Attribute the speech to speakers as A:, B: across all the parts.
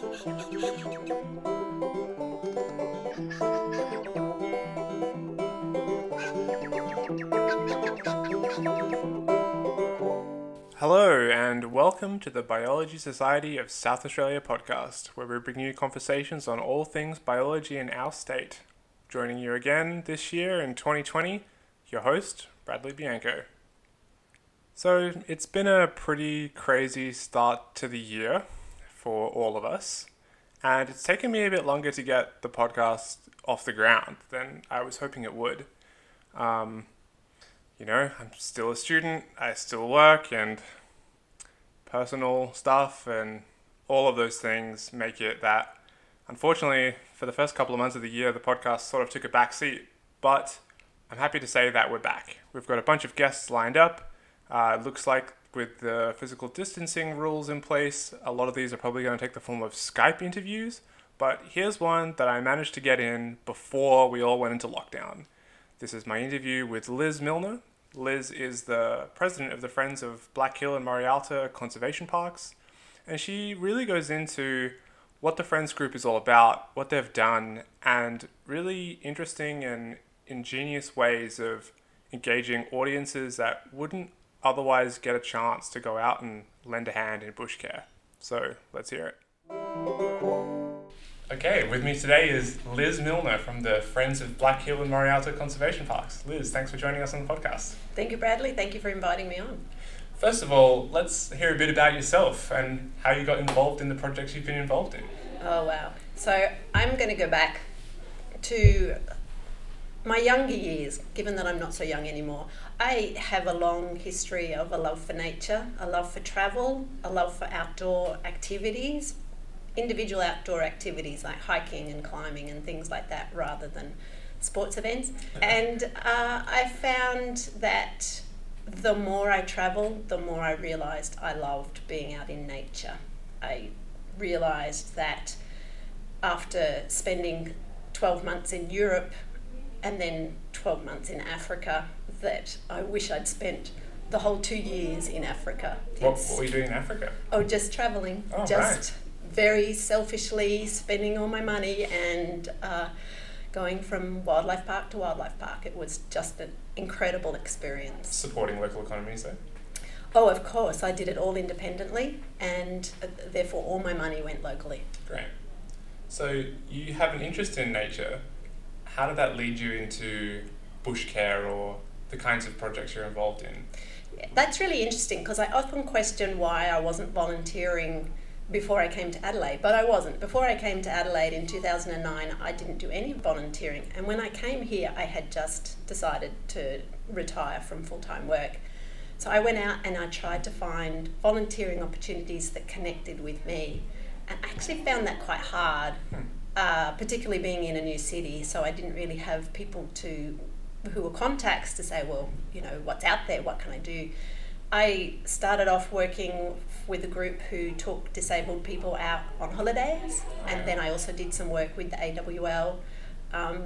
A: Hello, and welcome to the Biology Society of South Australia podcast, where we bring you conversations on all things biology in our state. Joining you again this year in 2020, your host, Bradley Bianco. So, it's been a pretty crazy start to the year for all of us, and it's taken me a bit longer to get the podcast off the ground than I was hoping it would. Um, you know, I'm still a student, I still work, and personal stuff and all of those things make it that, unfortunately, for the first couple of months of the year, the podcast sort of took a back seat. But I'm happy to say that we're back. We've got a bunch of guests lined up. Uh, it looks like with the physical distancing rules in place, a lot of these are probably going to take the form of Skype interviews. But here's one that I managed to get in before we all went into lockdown. This is my interview with Liz Milner. Liz is the president of the Friends of Black Hill and Morialta Conservation Parks, and she really goes into what the Friends group is all about, what they've done, and really interesting and ingenious ways of engaging audiences that wouldn't otherwise get a chance to go out and lend a hand in bush care. So let's hear it. Okay, with me today is Liz Milner from the Friends of Black Hill and Morialta Conservation Parks. Liz, thanks for joining us on the podcast.
B: Thank you, Bradley. Thank you for inviting me on.
A: First of all, let's hear a bit about yourself and how you got involved in the projects you've been involved in.
B: Oh, wow. So I'm going to go back to my younger years, given that I'm not so young anymore. I have a long history of a love for nature, a love for travel, a love for outdoor activities, individual outdoor activities like hiking and climbing and things like that rather than sports events. And uh, I found that the more I travelled, the more I realised I loved being out in nature. I realised that after spending 12 months in Europe and then 12 months in Africa, that I wish I'd spent the whole two years in Africa.
A: What, what were you doing in Africa?
B: Oh, just travelling.
A: Oh,
B: just
A: right
B: very selfishly spending all my money and uh, going from wildlife park to wildlife park. It was just an incredible experience.
A: Supporting local economies, though?
B: Oh, of course. I did it all independently, and uh, therefore all my money went locally.
A: Great. So you have an interest in nature. How did that lead you into bush care or the kinds of projects you're involved in?
B: That's really interesting because I often question why I wasn't volunteering before I came to Adelaide, but I wasn't. Before I came to Adelaide in 2009, I didn't do any volunteering. And when I came here, I had just decided to retire from full time work. So I went out and I tried to find volunteering opportunities that connected with me. And I actually found that quite hard, hmm. Uh, particularly being in a new city. So I didn't really have people to who were contacts to say, well, you know, what's out there? What can I do? I started off working with a group who took disabled people out on holidays, and then I also did some work with the AWL, um,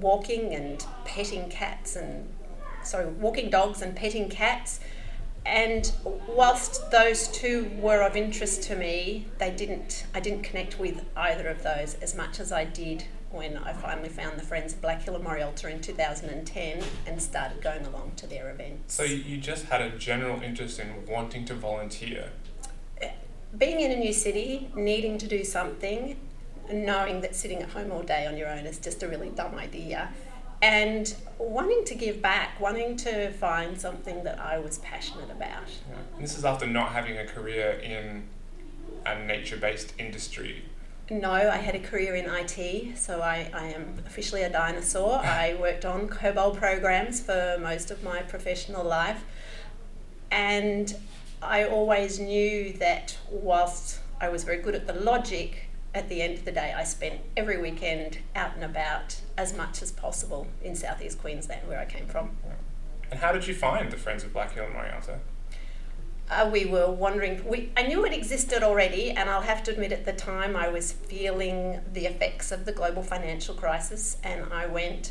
B: walking and petting cats and sorry, walking dogs and petting cats. And whilst those two were of interest to me, they didn't. I didn't connect with either of those as much as I did when I finally found the Friends of Black Hill and Morialta in 2010 and started going along to their events.
A: So you just had a general interest in wanting to volunteer?
B: Uh, being in a new city, needing to do something, knowing that sitting at home all day on your own is just a really dumb idea, and wanting to give back, wanting to find something that I was passionate about.
A: Yeah. This is after not having a career in a nature based industry
B: no, I had a career in IT, so I, I am officially a dinosaur. I worked on COBOL programs for most of my professional life, and I always knew that whilst I was very good at the logic, at the end of the day, I spent every weekend out and about as much as possible in southeast Queensland, where I came from.
A: And how did you find the Friends of Black Hill and Murray
B: uh, we were wondering. We, I knew it existed already, and I'll have to admit at the time I was feeling the effects of the global financial crisis, and I went.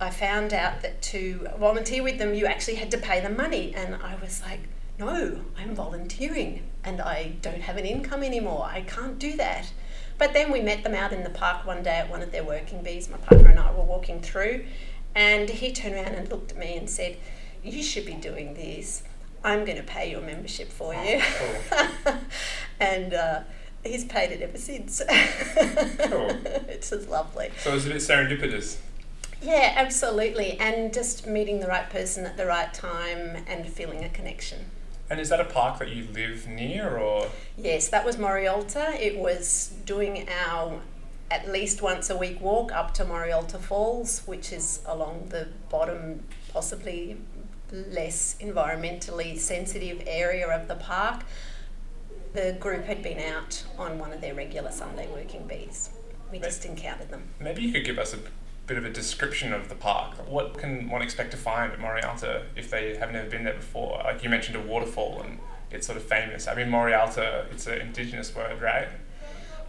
B: I found out that to volunteer with them, you actually had to pay them money, and I was like, no, I'm volunteering and I don't have an income anymore. I can't do that. But then we met them out in the park one day at one of their working bees. My partner and I were walking through, and he turned around and looked at me and said, You should be doing this. I'm going to pay your membership for you.
A: Cool.
B: and uh, he's paid it ever since.
A: Cool.
B: it's just lovely.
A: So it was a bit serendipitous.
B: Yeah, absolutely. And just meeting the right person at the right time and feeling a connection.
A: And is that a park that you live near or?
B: Yes, that was Morialta. It was doing our at least once a week walk up to Morialta Falls, which is along the bottom, possibly less environmentally sensitive area of the park. The group had been out on one of their regular Sunday working bees. We just encountered them.
A: Maybe you could give us a bit of a description of the park. What can one expect to find at Morialta if they have never been there before? Like you mentioned a waterfall and it's sort of famous. I mean, Morialta, it's an indigenous word, right?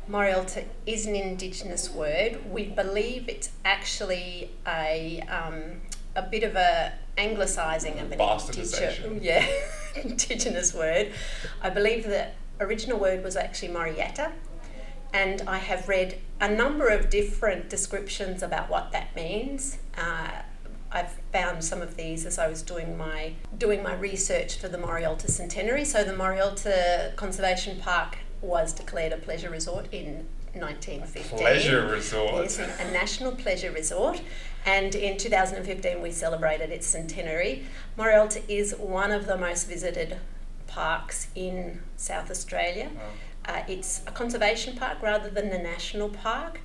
B: Morialta is an indigenous word. We believe it's actually a um, a bit of a anglicising of an indige- yeah, indigenous word. I believe the original word was actually Morietta, and I have read a number of different descriptions about what that means. Uh, I've found some of these as I was doing my doing my research for the Morialta Centenary. So the Morialta Conservation Park was declared a pleasure resort in 1915.
A: Pleasure resort.
B: Yes, a national pleasure resort. And in 2015, we celebrated its centenary. Morialta is one of the most visited parks in South Australia.
A: Oh.
B: Uh, it's a conservation park rather than a national park,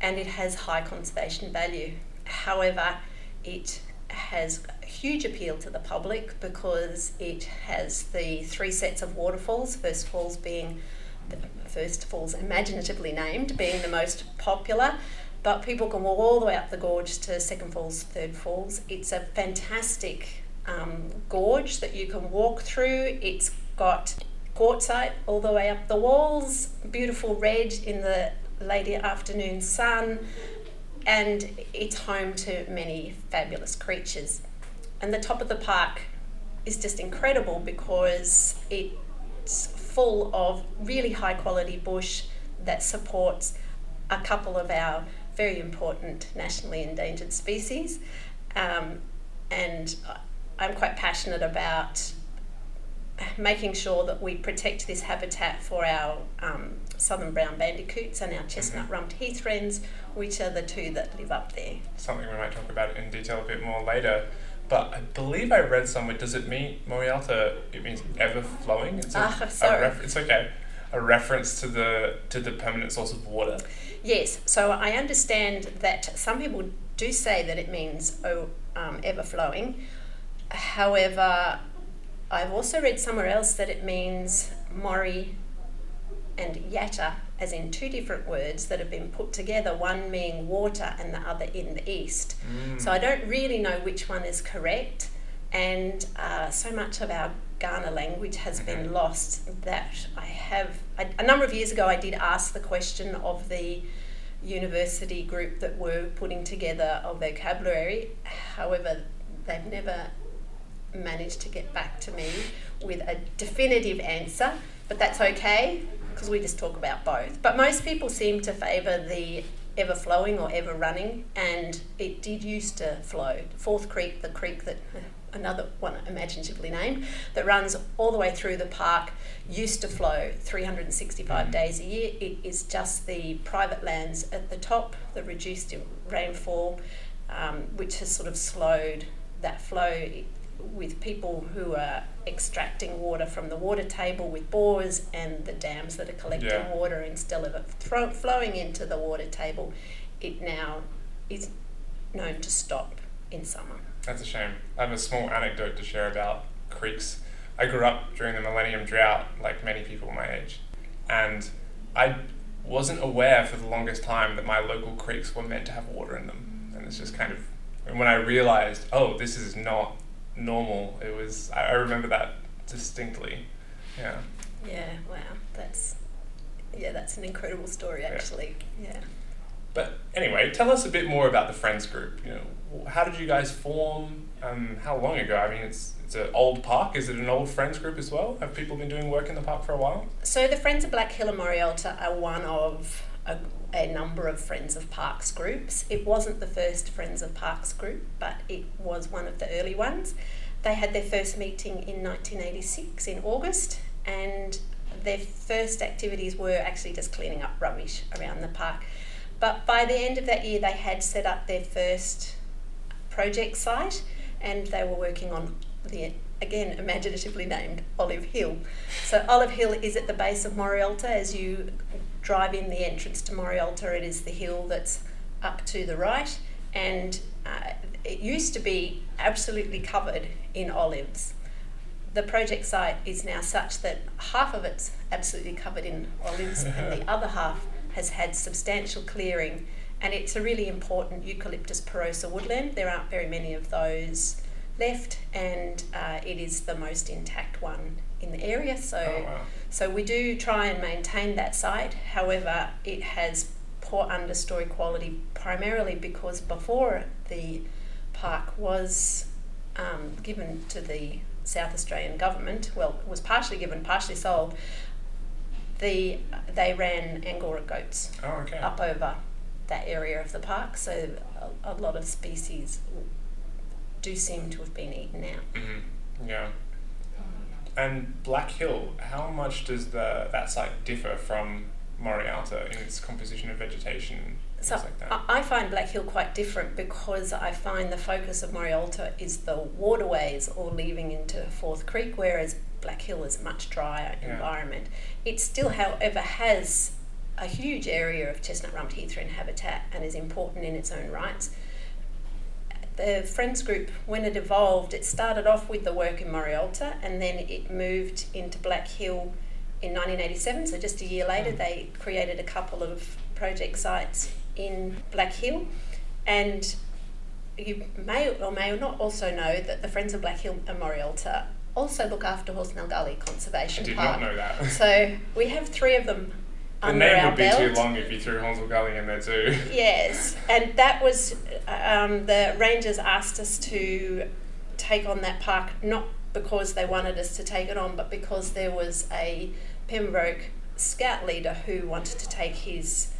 B: and it has high conservation value. However, it has a huge appeal to the public because it has the three sets of waterfalls, first falls being the first falls imaginatively named, being the most popular. But people can walk all the way up the gorge to second falls, third falls. It's a fantastic um, gorge that you can walk through. It's got quartzite all the way up the walls, beautiful red in the late afternoon sun, and it's home to many fabulous creatures. And the top of the park is just incredible because it's full of really high quality bush that supports a couple of our very important nationally endangered species. Um, and I'm quite passionate about making sure that we protect this habitat for our um, southern brown bandicoots and our chestnut rumped heath wrens, which are the two that live up there.
A: Something we might talk about in detail a bit more later. But I believe I read somewhere. Does it mean Morialta? It means ever flowing. It's a,
B: Ah, sorry.
A: ref- it's okay. A reference to the to the permanent source of water.
B: Yes, so I understand that some people do say that it means oh, um, ever flowing. However, I've also read somewhere else that it means Mori and Yatta, as in two different words that have been put together, one meaning water and the other in the east. So I don't really know which one is correct, and uh, so much of our Kaurna language has been lost that I have. I, a number of years ago, I did ask the question of the university group that were putting together a vocabulary. However, they've never managed to get back to me with a definitive answer, but that's okay because we just talk about both. But most people seem to favour the ever flowing or ever running, and it did used to flow. Fourth Creek, the creek that another one imaginatively named that runs all the way through the park used to flow 365 days a year it is just the private lands at the top the reduced rainfall um, which has sort of slowed that flow with people who are extracting water from the water table with bores and the dams that are collecting
A: Yeah.
B: water instead of it thro- flowing into the water table it now is known to stop in summer
A: That's a shame. I have a small anecdote to share about creeks. I grew up during the Millennium Drought, like many people my age, and I wasn't aware for the longest time that my local creeks were meant to have water in them. And it's just kind of, and when I realized, oh, this is not normal, it was, I I remember that distinctly. Yeah.
B: Yeah, wow, that's yeah, that's an incredible story actually. Yeah.
A: But anyway, tell us a bit more about the Friends group. You know, how did you guys form? Um, how long ago? I mean, it's it's an old park. Is it an old Friends group as well? Have people been doing work in the park for a while?
B: So the Friends of Black Hill and Morialta are one of a, a number of Friends of Parks groups. It wasn't the first Friends of Parks group, but it was one of the early ones. They had their first meeting in 1986 in August, and their first activities were actually just cleaning up rubbish around the park. But by the end of that year, they had set up their first project site and they were working on the again imaginatively named Olive Hill. So Olive Hill is at the base of Morialta. As you drive in the entrance to Morialta, it is the hill that's up to the right, and uh, it used to be absolutely covered in olives. The project site is now such that half of it's absolutely covered in olives, and the other half has had substantial clearing, and it's a really important Eucalyptus porosa woodland. There aren't very many of those left, and uh, it is the most intact one in the area. So,
A: Oh, wow.
B: So we do try and maintain that site. However, it has poor understory quality primarily because before the park was um, given to the South Australian government, well, it was partially given, partially sold. The they ran Angora goats
A: Oh, okay.
B: up over that area of the park, so a, a lot of species do seem to have been eaten out.
A: hmm Yeah. And Black Hill, how much does the that site differ from Morialta in its composition of vegetation, things
B: So
A: like that?
B: I, find Black Hill quite different because I find the focus of Morialta is the waterways or leaving into Fourth Creek, whereas Black Hill is a much drier
A: Yeah.
B: environment. It still, however, has a huge area of chestnut rump heath wren habitat and is important in its own rights. The Friends group, when it evolved, it started off with the work in Morialta and then it moved into Black Hill in 1987. So just a year later, mm. they created a couple of project sites in Black Hill, and you may or may not also know that the Friends of Black Hill and Morialta also look after Horsnell Gully
A: I
B: Conservation
A: did
B: Park.
A: not know that.
B: So we have three of them
A: the name would be
B: belt.
A: too long if you threw Horsnell Gully in there too.
B: Yes, and that was um, the rangers asked us to take on that park not because they wanted us to take it on, but because there was a Pembroke scout leader who wanted to take his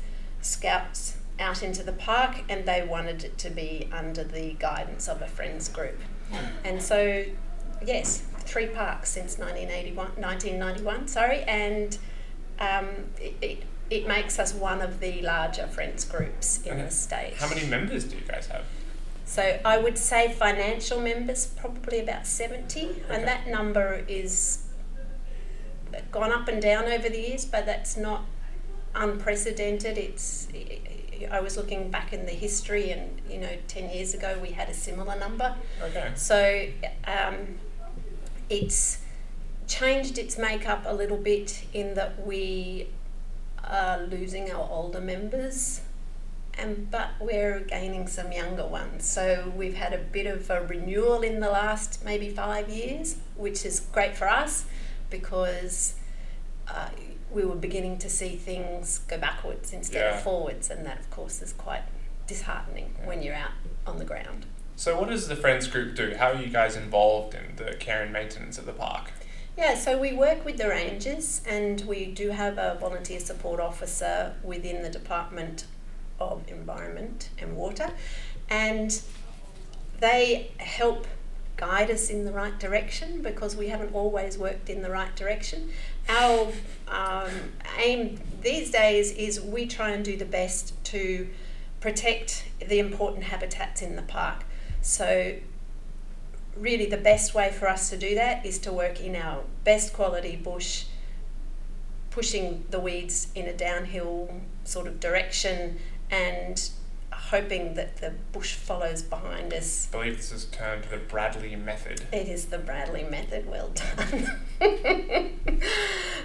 B: scouts out into the park, and they wanted it to be under the guidance of a friends group. And so, yes, three parks since 1981, 1991, sorry, and um, it, it, it makes us one of the larger friends groups in
A: Okay.
B: the state.
A: How many members do you guys have?
B: So I would say financial members probably about 70,
A: Okay.
B: and that number is gone up and down over the years, but that's not unprecedented. It's I was looking back in the history, and you know, 10 years ago we had a similar number.
A: Okay.
B: So um, it's changed its makeup a little bit in that we are losing our older members, and but we're gaining some younger ones. So we've had a bit of a renewal in the last maybe five years, which is great for us because. Uh, we were beginning to see things go backwards instead
A: Yeah.
B: of forwards, and that, of course, is quite disheartening when you're out on the ground.
A: So what does the Friends group do? How are you guys involved in the care and maintenance of the park?
B: Yeah, so we work with the rangers and we do have a volunteer support officer within the Department of Environment and Water, and they help guide us in the right direction because we haven't always worked in the right direction. Our um, aim these days is we try and do the best to protect the important habitats in the park. So really the best way for us to do that is to work in our best quality bush, pushing the weeds in a downhill sort of direction and hoping that the bush follows behind us.
A: I believe this is termed the Bradley method.
B: It is the Bradley method, well done.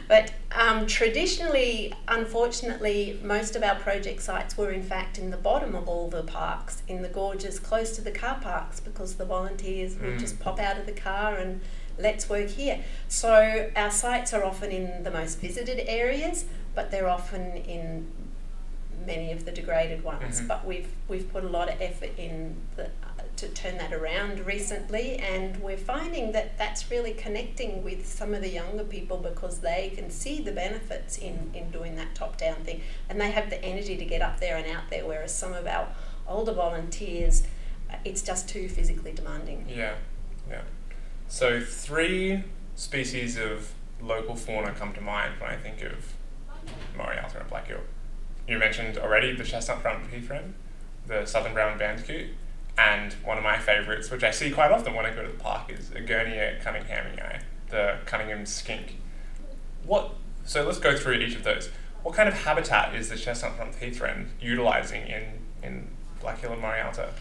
B: but um, traditionally, unfortunately, most of our project sites were in fact in the bottom of all the parks, in the gorges close to the car parks, because the volunteers would
A: Mm.
B: just pop out of the car and let's work here. So our sites are often in the most visited areas, but they're often in many of the degraded ones.
A: Mhm.
B: But we've we've put a lot of effort in the, uh, to turn that around recently, and we're finding that that's really connecting with some of the younger people because they can see the benefits in in doing that top down thing, and they have the energy to get up there and out there. Whereas some of our older volunteers, uh, it's just too physically demanding.
A: Yeah, yeah. So three species of local fauna come to mind when I think of Morialta and Black Hill. You mentioned already the chestnut rumped heath wren, the southern brown bandicoot, and one of my favourites, which I see quite often when I go to the park, is a Egernia cunninghami, the Cunningham skink. What? So let's go through each of those. What kind of habitat is the chestnut rumped heath wren utilising in, in Black Hill and Morialta?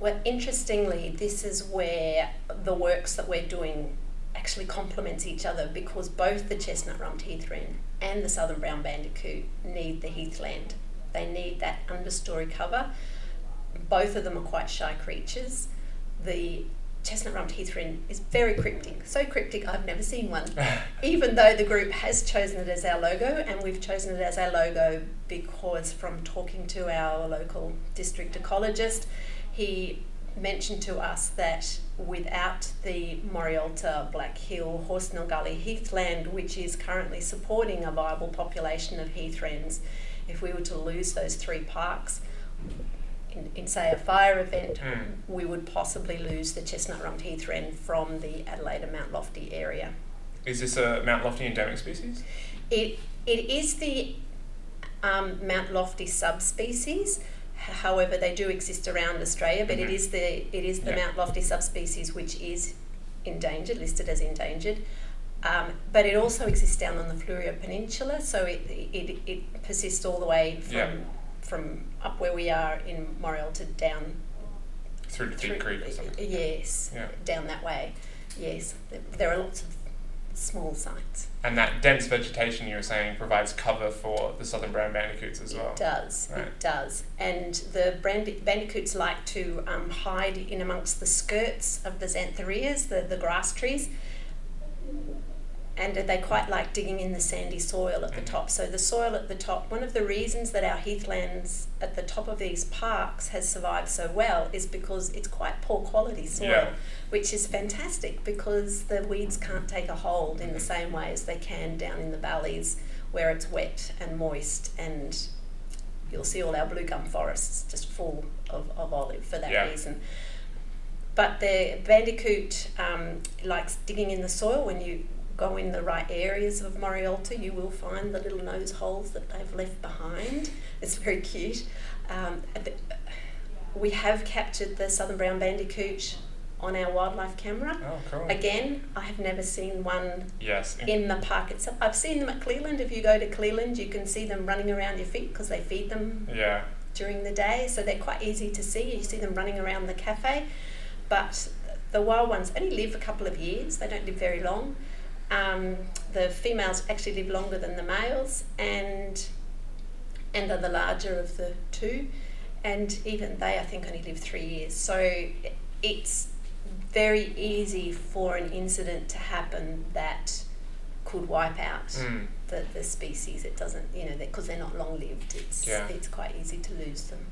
B: Well, interestingly, this is where the works that we're doing actually complements each other because both the chestnut rumped heath wren and the southern brown bandicoot need the heathland. They need that understory cover. Both of them are quite shy creatures. The chestnut rumped heath wren is very cryptic, so cryptic I've never seen one. Even though the group has chosen it as our logo, and we've chosen it as our logo because from talking to our local district ecologist, he mentioned to us that without the Morialta, Black Hill, Horsnell Gully heathland, which is currently supporting a viable population of heath wrens, if we were to lose those three parks, in, in say a fire event,
A: Mm.
B: we would possibly lose the chestnut rumped heath wren from the Adelaide and Mount Lofty area.
A: Is this a Mount Lofty endemic species?
B: It it is the um, Mount Lofty subspecies. However, they do exist around Australia, but it
A: Mhm.
B: is the it is the
A: Yeah.
B: Mount Lofty subspecies which is endangered, listed as endangered. Um, but it also exists down on the Fleurieu Peninsula, so it, it, it persists all the way from
A: Yeah.
B: from up where we are in Morialta down
A: Through Defeat Creek or something?
B: Yes,
A: Yeah.
B: down that way. Yes, there are lots of small sites.
A: And that dense vegetation you were saying provides cover for the southern brown bandicoots as well.
B: It does.
A: Right.
B: It does. And the brand- bandicoots like to um, hide in amongst the skirts of the xanthorrhoeas, the, the grass trees. And they quite like digging in the sandy soil at the
A: Mhm.
B: top. So the soil at the top, one of the reasons that our heathlands at the top of these parks has survived so well is because it's quite poor quality soil,
A: Yeah.
B: Which is fantastic because the weeds can't take a hold in the
A: Mhm.
B: same way as they can down in the valleys where it's wet and moist and you'll see all our blue gum forests just full of, of olive for that
A: Yeah.
B: reason. But the bandicoot um, likes digging in the soil. When you go in the right areas of Morialta, you will find the little nose holes that they've left behind. It's very cute. Um, we have captured the southern brown bandicoot on our wildlife camera.
A: Oh, cool.
B: Again, I have never seen one
A: yes. in-
B: the park itself. I've seen them at Cleland. If you go to Cleland, you can see them running around your feet because they feed them
A: yeah.
B: during the day, so they're quite easy to see. You see them running around the cafe, but the wild ones only live a couple of years. They don't live very long. Um, the females actually live longer than the males, and and are the larger of the two, and even they I think only live three years. So it's very easy for an incident to happen that could wipe out
A: Mm.
B: the, the species. It doesn't, you know, because they're not long lived. It's
A: Yeah.
B: it's quite easy to lose them.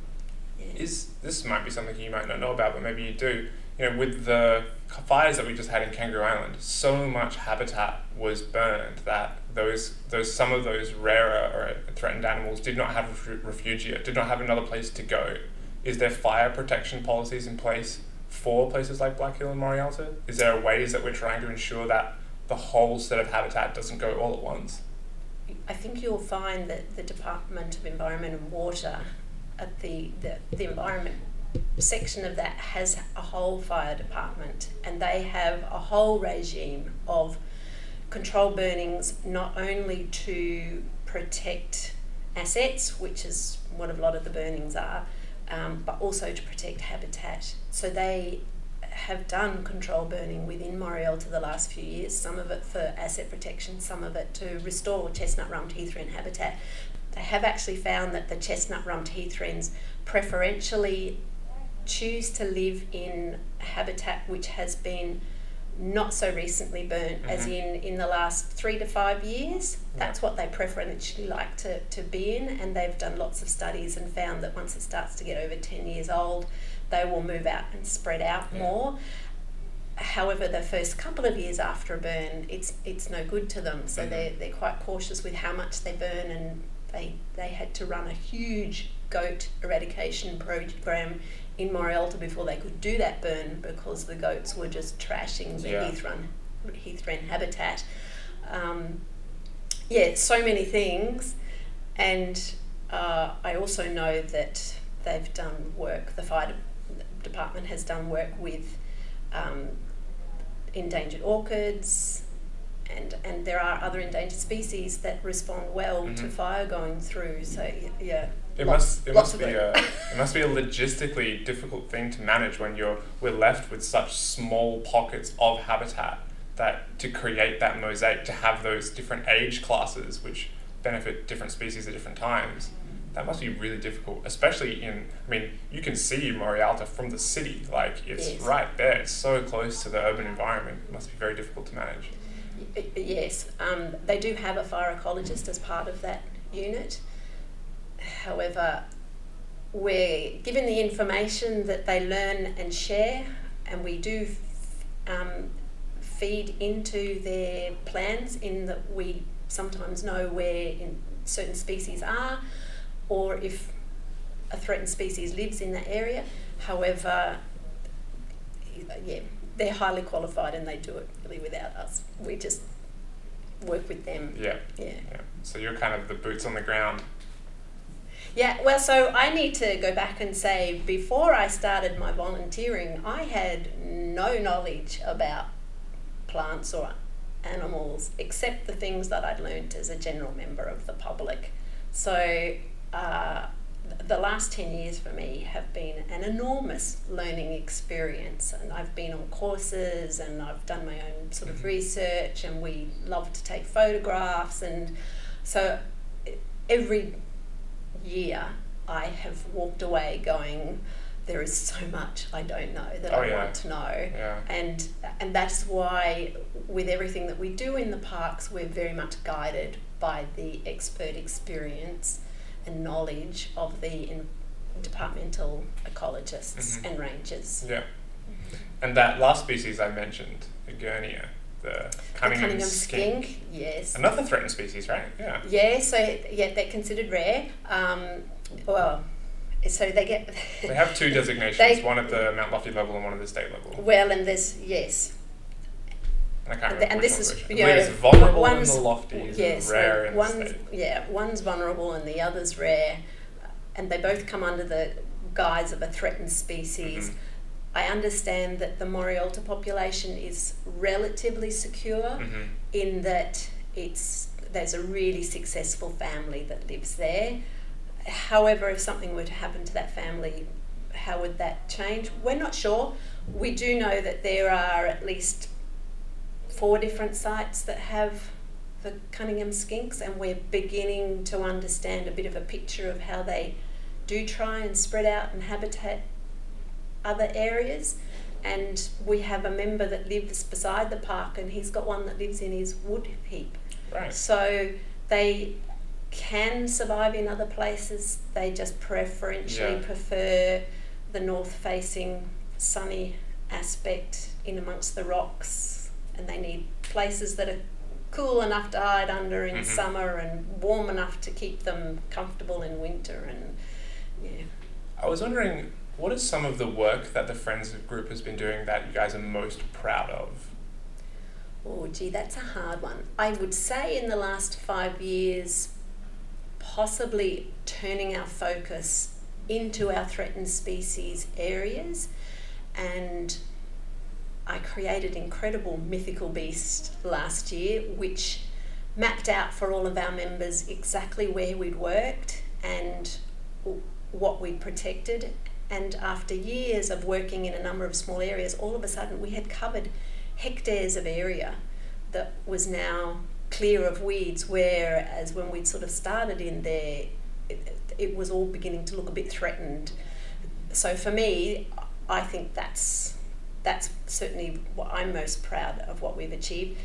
B: Yeah.
A: Is this might be something you might not know about, but maybe you do. You know, with the fires that we just had in Kangaroo Island, so much habitat was burned that those those some of those rarer or threatened animals did not have refu- refugia, did not have another place to go. Is there fire protection policies in place for places like Black Hill and Morialta? Is there ways that we're trying to ensure that the whole set of habitat doesn't go all at once?
B: I think you'll find that the Department of Environment and Water, at the, the, the environment section of that, has a whole fire department and they have a whole regime of control burnings not only to protect assets, which is what a lot of the burnings are, um, but also to protect habitat. So they have done control burning within Morialta the last few years, some of it for asset protection, some of it to restore chestnut rumped heath wren habitat. They have actually found that the chestnut rumped heath wrens preferentially choose to live in habitat which has been not so recently burnt, mm-hmm. as in in the last three to five years. That's what they preferentially like to, to be in, and they've done lots of studies and found that once it starts to get over 10 years old, they will move out and spread out yeah. more. However, the first couple of years after a burn, it's it's no good to them. So mm-hmm. they're, they're quite cautious with how much they burn, and they, they had to run a huge goat eradication program in Morialta before they could do that burn because the goats were just trashing the yeah. heath, run, heath wren habitat. Um, yeah, so many things. And uh, I also know that they've done work, the fire department has done work with um, endangered orchids, and, and there are other endangered species that respond well mm-hmm. to fire going through. So, yeah,
A: it lots, must it must be a it must be a logistically difficult thing to manage when you're we're left with such small pockets of habitat that to create that mosaic to have those different age classes which benefit different species at different times that must be really difficult especially in i mean you can see morialta from the city like it's yes. right there it's so close to the urban environment it must be very difficult to manage.
B: Yes um, they do have a fire ecologist as part of that unit However, we're given the information that they learn and share, and we do um, feed into their plans in that we sometimes know where certain species are or if a threatened species lives in that area. However, yeah, they're highly qualified and they do it really without us. We just work with them.
A: Yeah. Yeah. yeah. So you're kind of the boots on the ground
B: yeah, well, so I need to go back and say before I started my volunteering, I had no knowledge about plants or animals except the things that I'd learned as a general member of the public. So uh, the last 10 years for me have been an enormous learning experience. And I've been on courses and I've done my own sort of mm-hmm. research, and we love to take photographs. And so every year, I have walked away going, there is so much I don't know that oh, I yeah. want to know.
A: Yeah.
B: And and that's why with everything that we do in the parks we're very much guided by the expert experience and knowledge of the in, departmental ecologists mm-hmm. and rangers.
A: Yeah. And that last species I mentioned, the Egernia, the Cunningham, Cunningham skink. skink.
B: Yes.
A: Another threatened species, right? Yeah.
B: Yeah. So yeah, they're considered rare. Um, well, so they get.
A: they have two designations: they, one at the Mount Lofty level and one at the state level.
B: Well, and there's yes.
A: And, and, and this is you know, it's vulnerable one's, in the lofties, yes, rare in
B: one's,
A: the state.
B: Yeah, one's vulnerable and the other's rare, and they both come under the guise of a threatened species. Mm-hmm I understand that the Morialta population is relatively secure mm-hmm. in that it's there's a really successful family that lives there. However, if something were to happen to that family, how would that change? We're not sure. We do know that there are at least four different sites that have the Cunningham skinks, and we're beginning to understand a bit of a picture of how they do try and spread out and habitat other areas. And we have a member that lives beside the park, and he's got one that lives in his wood heap.
A: Right.
B: So they can survive in other places. They just preferentially yeah. prefer the north facing sunny aspect in amongst the rocks, and they need places that are cool enough to hide under in mm-hmm. summer and warm enough to keep them comfortable in winter. And yeah.
A: I was wondering what is some of the work that the Friends group has been doing that you guys are most proud of?
B: Oh, gee, that's a hard one. I would say in the last five years, possibly turning our focus into our threatened species areas. And I created Incredible Mythical Beast last year, which mapped out for all of our members exactly where we'd worked and what we'd protected and after years of working in a number of small areas, all of a sudden we had covered hectares of area that was now clear of weeds, whereas when we'd sort of started in there, it, it was all beginning to look a bit threatened. So for me, I think that's that's certainly what I'm most proud of what we've achieved.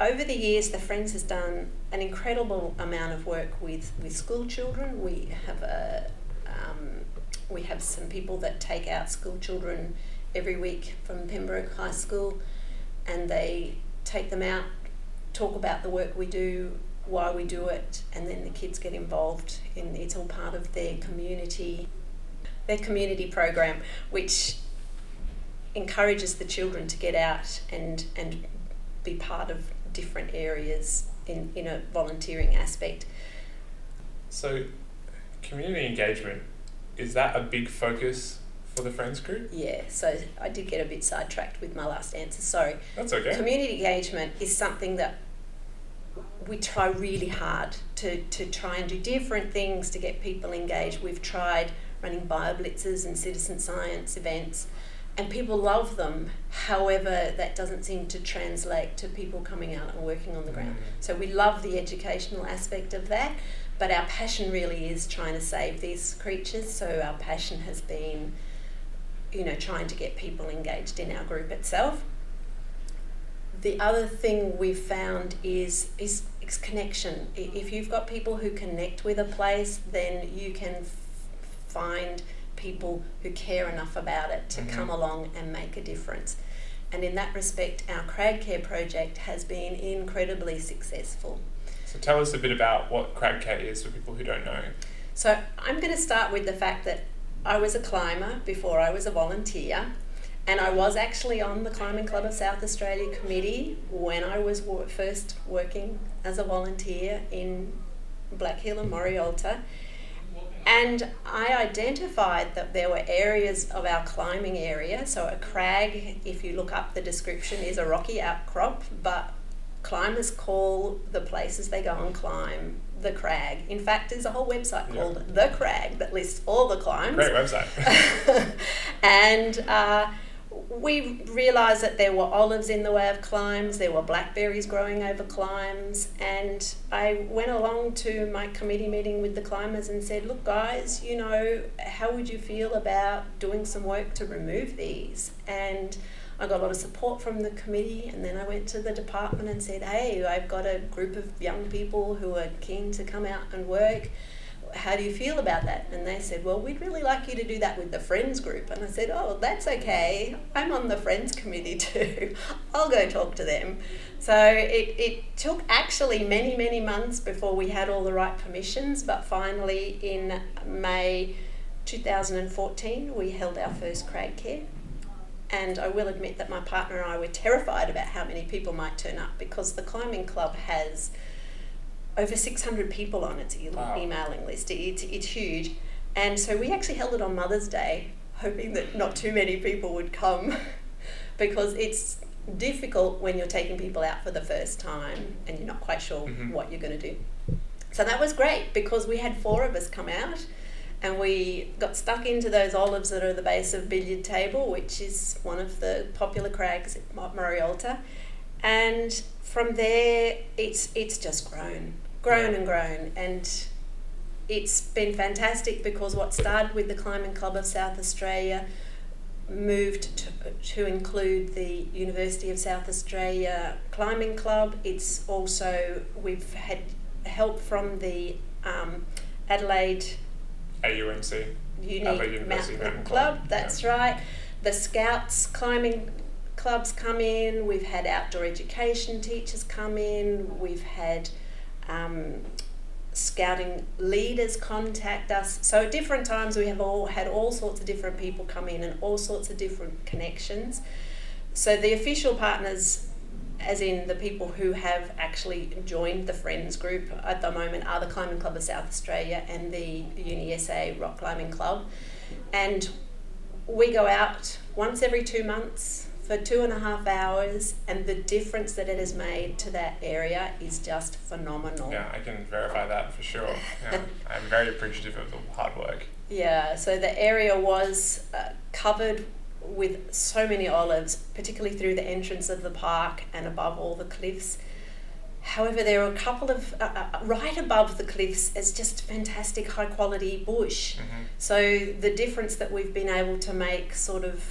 B: Over the years, the Friends has done an incredible amount of work with, with school children. We have a um, we have some people that take out school children every week from Pembroke High School, and they take them out, talk about the work we do, why we do it, and then the kids get involved in it's all part of their community, their community program, which encourages the children to get out and and be part of different areas in, in a volunteering aspect.
A: So, community engagement is that a big focus for the Friends group?
B: Yeah, so I did get a bit sidetracked with my last answer. Sorry.
A: That's okay.
B: Community engagement is something that we try really hard to, to try and do different things to get people engaged. We've tried running bio blitzes and citizen science events, and people love them. However, that doesn't seem to translate to people coming out and working on the ground.
A: Mm.
B: So we love the educational aspect of that, but our passion really is trying to save these creatures. So our passion has been, you know, trying to get people engaged in our group itself. The other thing we've found is is, is connection. If you've got people who connect with a place, then you can f- find people who care enough about it to
A: Mhm.
B: come along and make a difference. And in that respect, our Crag Care project has been incredibly successful.
A: So, tell us a bit about what Crag Care is for people who don't know.
B: So I'm going to start with the fact that I was a climber before I was a volunteer, and I was actually on the Climbing Club of South Australia committee when I was wo- first working as a volunteer in Black Hill and Morialta. And I identified that there were areas of our climbing area. So, a crag, if you look up the description, is a rocky outcrop, but climbers call the places they go and climb the crag. In fact, there's a whole website
A: Yeah.
B: called The Crag that lists all the climbs.
A: Great website.
B: and uh, we realised that there were olives in the way of climbs, there were blackberries growing over climbs, and I went along to my committee meeting with the climbers and said, Look, guys, you know, how would you feel about doing some work to remove these? And I got a lot of support from the committee, and then I went to the department and said, Hey, I've got a group of young people who are keen to come out and work how do you feel about that? And they said, well, we'd really like you to do that with the Friends group. And I said, oh, that's okay. I'm on the Friends committee too. I'll go talk to them. So it, it took actually many, many months before we had all the right permissions, but finally in May 2014, we held our first Crag Care. And I will admit that my partner and I were terrified about how many people might turn up because the climbing club has over 600 people on its e-
A: Wow.
B: emailing list. It's, it's huge. And so we actually held it on Mother's Day, hoping that not too many people would come because it's difficult when you're taking people out for the first time and you're not quite sure
A: Mhm.
B: what you're going to do. So that was great because we had four of us come out and we got stuck into those olives that are the base of Billiard Table, which is one of the popular crags at Mo- Morialta. And from there, it's it's just grown, grown and grown, and it's been fantastic because what started with the Climbing Club of South Australia moved to, to include the University of South Australia Climbing Club. It's also we've had help from the um, Adelaide
A: AUMC.
B: Uni Mountain Club.
A: Club,
B: That's right. The Scouts climbing clubs come in. We've had outdoor education teachers come in. We've had um, scouting leaders contact us. So at different times we have all had all sorts of different people come in and all sorts of different connections. So the official partners as in the people who have actually joined the Friends group at the moment are the Climbing Club of South Australia and the UniSA Rock Climbing Club. And we go out once every two months for two and a half hours, and the difference that it has made to that area is just phenomenal.
A: Yeah, I can verify that for sure. Yeah, I'm very appreciative of the hard work.
B: Yeah, so the area was uh, covered with so many olives, particularly through the entrance of the park and above all the cliffs. However, there are a couple of, uh, uh, right above the cliffs is just fantastic high quality bush.
A: hmm
B: So the difference that we've been able to make sort of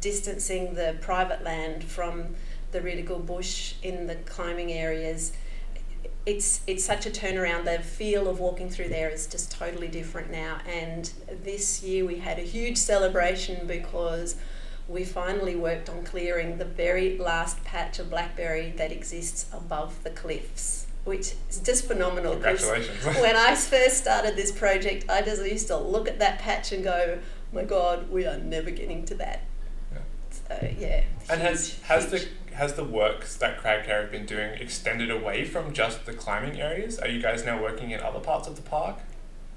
B: distancing the private land from the Rhidigal bush in the climbing areas. It's it's such a turnaround. The feel of walking through there is just totally different now. And this year we had a huge celebration because we finally worked on clearing the very last patch of blackberry that exists above the cliffs, which is just phenomenal.
A: Congratulations.
B: when I first started this project, I just used to look at that patch and go, my God, we are never getting to that.
A: Yeah.
B: So, yeah.
A: And has has
B: huge.
A: the has the works that Crag Care have been doing extended away from just the climbing areas? Are you guys now working in other parts of the park?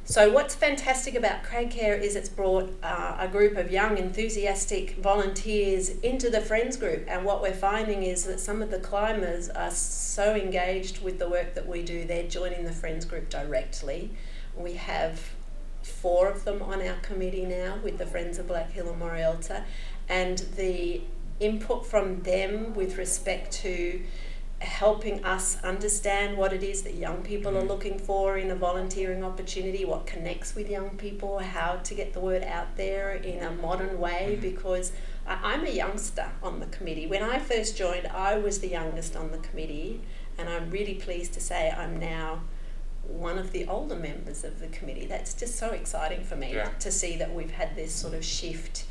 B: So, what's fantastic about Crag Care is it's brought uh, a group of young, enthusiastic volunteers into the Friends group. And what we're finding is that some of the climbers are so engaged with the work that we do, they're joining the Friends group directly. We have four of them on our committee now with the Friends of Black Hill and Morialta. And the input from them with respect to helping us understand what it is that young people are
A: Mhm.
B: looking for in a volunteering opportunity, what connects with young people, how to get the word out there in a modern way.
A: Mhm.
B: Because I'm a youngster on the committee. When I first joined, I was the youngest on the committee, and I'm really pleased to say I'm now one of the older members of the committee. That's just so exciting for me
A: Yeah.
B: to see that we've had this sort of shift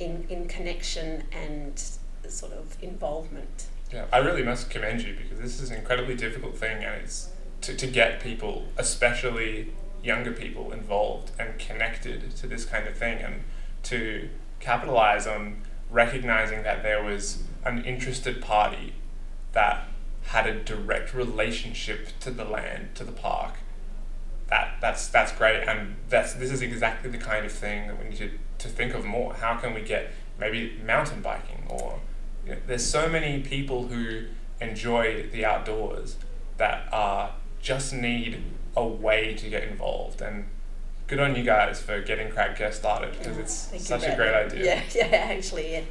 B: in, in connection and sort of involvement.
A: Yeah, I really must commend you because this is an incredibly difficult thing, and it's to, to get people, especially younger people, involved and connected to this kind of thing, and to capitalize on recognizing that there was an interested party that had a direct relationship to the land, to the park. That that's that's great, and that's this is exactly the kind of thing that we need to, to think of more. How can we get maybe mountain biking or you know, there's so many people who enjoy the outdoors that are just need a way to get involved and good on you guys for getting Crag Care started because it's
B: Thank
A: such a great idea.
B: Yeah, yeah, actually, it,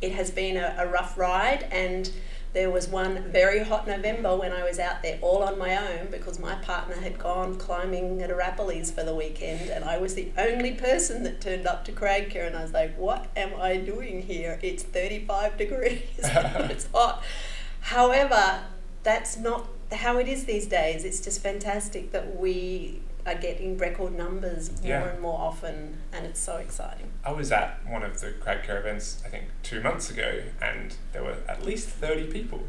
B: it has been a, a rough ride, and there was one very hot November when I was out there all on my own because my partner had gone climbing at Arapiles for the weekend, and I was the only person that turned up to Crag Care, and I was like, "What am I doing here? It's thirty-five degrees, it's hot." However, that's not how it is these days. It's just fantastic that we are getting record numbers more
A: Yeah.
B: and more often, and it's so exciting.
A: I was at one of the Crag Care events I think two months ago and there were at least 30 people.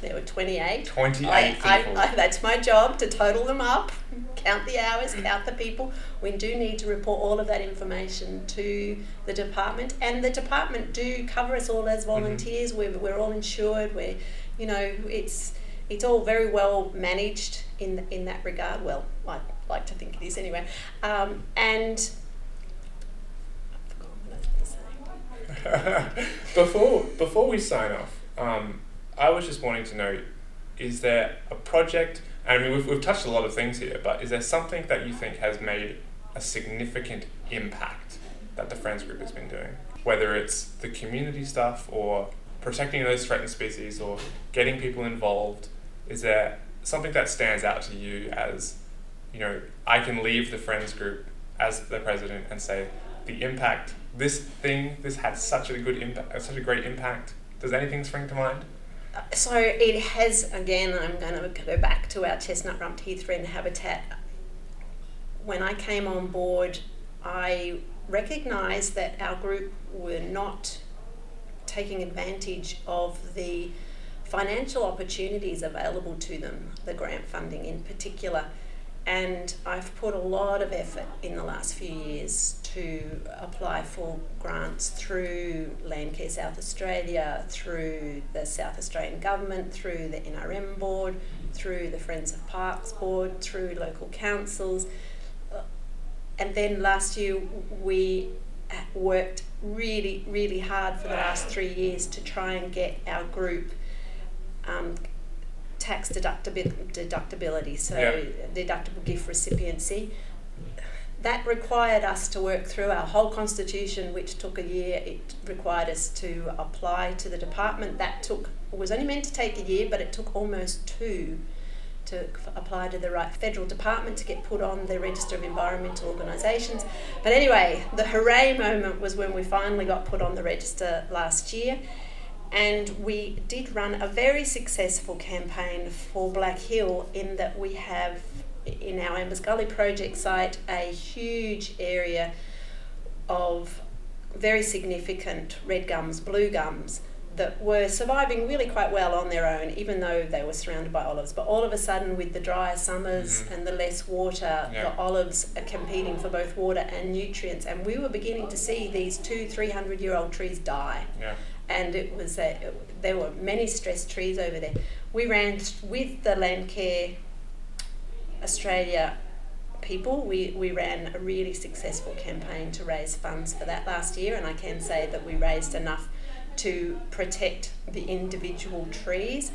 B: There were 28.
A: 28
B: I, I,
A: people.
B: I, that's my job to total them up, count the hours, mm. count the people. We do need to report all of that information to the department, and the department do cover us all as mm-hmm. volunteers. We're, we're all insured. We're, you know, it's it's all very well managed in in that regard. Well, I like to think it is anyway. Um, and
A: before before we sign off, um, I was just wanting to know: is there a project? I mean, we've, we've touched a lot of things here, but is there something that you think has made a significant impact that the Friends Group has been doing? Whether it's the community stuff or protecting those threatened species or getting people involved, is there something that stands out to you as, you know, I can leave the Friends Group as the president and say, the impact this thing this had such a good impact uh, such a great impact does anything spring to mind uh,
B: So it has, again, I'm going to go back to our chestnut rumped heath wren habitat. When I came on board, I recognised that our group were not taking advantage of the financial opportunities available to them, the grant funding in particular. And I've put a lot of effort in the last few years to apply for grants through Landcare South Australia, through the South Australian Government, through the NRM Board, through the Friends of Parks Board, through local councils. And then last year we worked really, really hard for the last three years to try and get our group um, tax deductibi- deductibility, so
A: Yeah.
B: deductible gift recipiency. That required us to work through our whole constitution, which took a year. It required us to apply to the department. That took was only meant to take a year, but it took almost two to apply to the right federal department to get put on the register of environmental organisations. But anyway, the hooray moment was when we finally got put on the register last year. And we did run a very successful campaign for Black Hill in that we have in our Ambers Gully project site a huge area of very significant red gums, blue gums that were surviving really quite well on their own, even though they were surrounded by olives. But all of a sudden, with the drier summers
A: Mhm.
B: and the less water,
A: Yeah.
B: the olives are competing for both water and nutrients. And we were beginning to see these two, three hundred year old trees die
A: Yeah.
B: And it was a, there were many stressed trees over there. We ran th- with the Landcare Australia people. We, we ran a really successful campaign to raise funds for that last year, and I can say that we raised enough to protect the individual trees.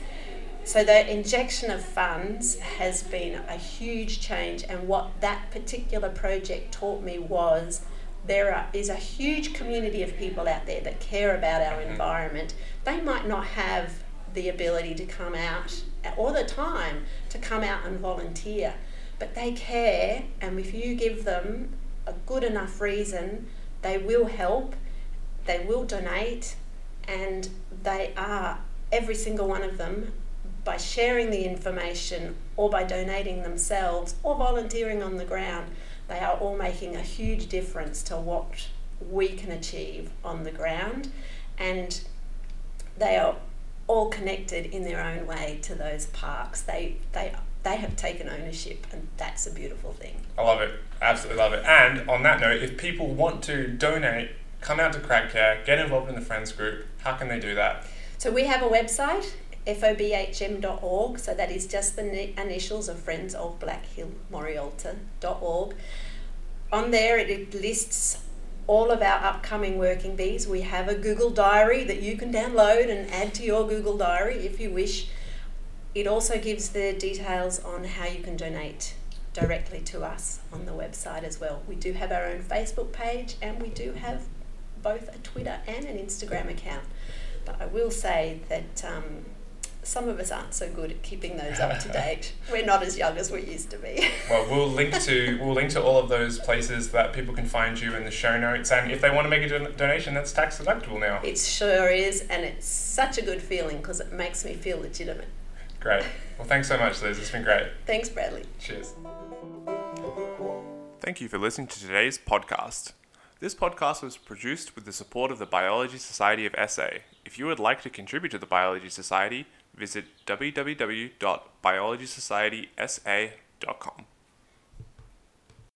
B: So the injection of funds has been a huge change, and what that particular project taught me was there are, is a huge community of people out there that care about our
A: Mhm.
B: environment. They might not have the ability to come out or the time to come out and volunteer, but they care, and if you give them a good enough reason, they will help, they will donate, and they are, every single one of them, by sharing the information or by donating themselves or volunteering on the ground, they are all making a huge difference to what we can achieve on the ground. And they are all connected in their own way to those parks. They, they, they have taken ownership, and that's a beautiful thing.
A: I love it. Absolutely love it. And on that note, if people want to donate, come out to Crag Care, get involved in the Friends group, how can they do that?
B: So we have a website, fobhm.org, so that is just the initials of Friends of Black Hill Morialta.org. On there, it lists all of our upcoming working bees. We have a Google Diary that you can download and add to your Google Diary if you wish. It also gives the details on how you can donate directly to us on the website as well. We do have our own Facebook page and we do have both a Twitter and an Instagram account. But I will say that um, some of us aren't so good at keeping those up to date. We're not as young as we used to be.
A: Well, we'll link to we'll link to all of those places that people can find you in the show notes. And if they want to make a don- donation, that's tax deductible now.
B: It sure is, and it's such a good feeling because it makes me feel legitimate.
A: Great. Well, thanks so much, Liz. It's been great.
B: Thanks, Bradley.
A: Cheers. Thank you for listening to today's podcast. This podcast was produced with the support of the Biology Society of SA. If you would like to contribute to the Biology Society, visit www.biologysocietysA.com.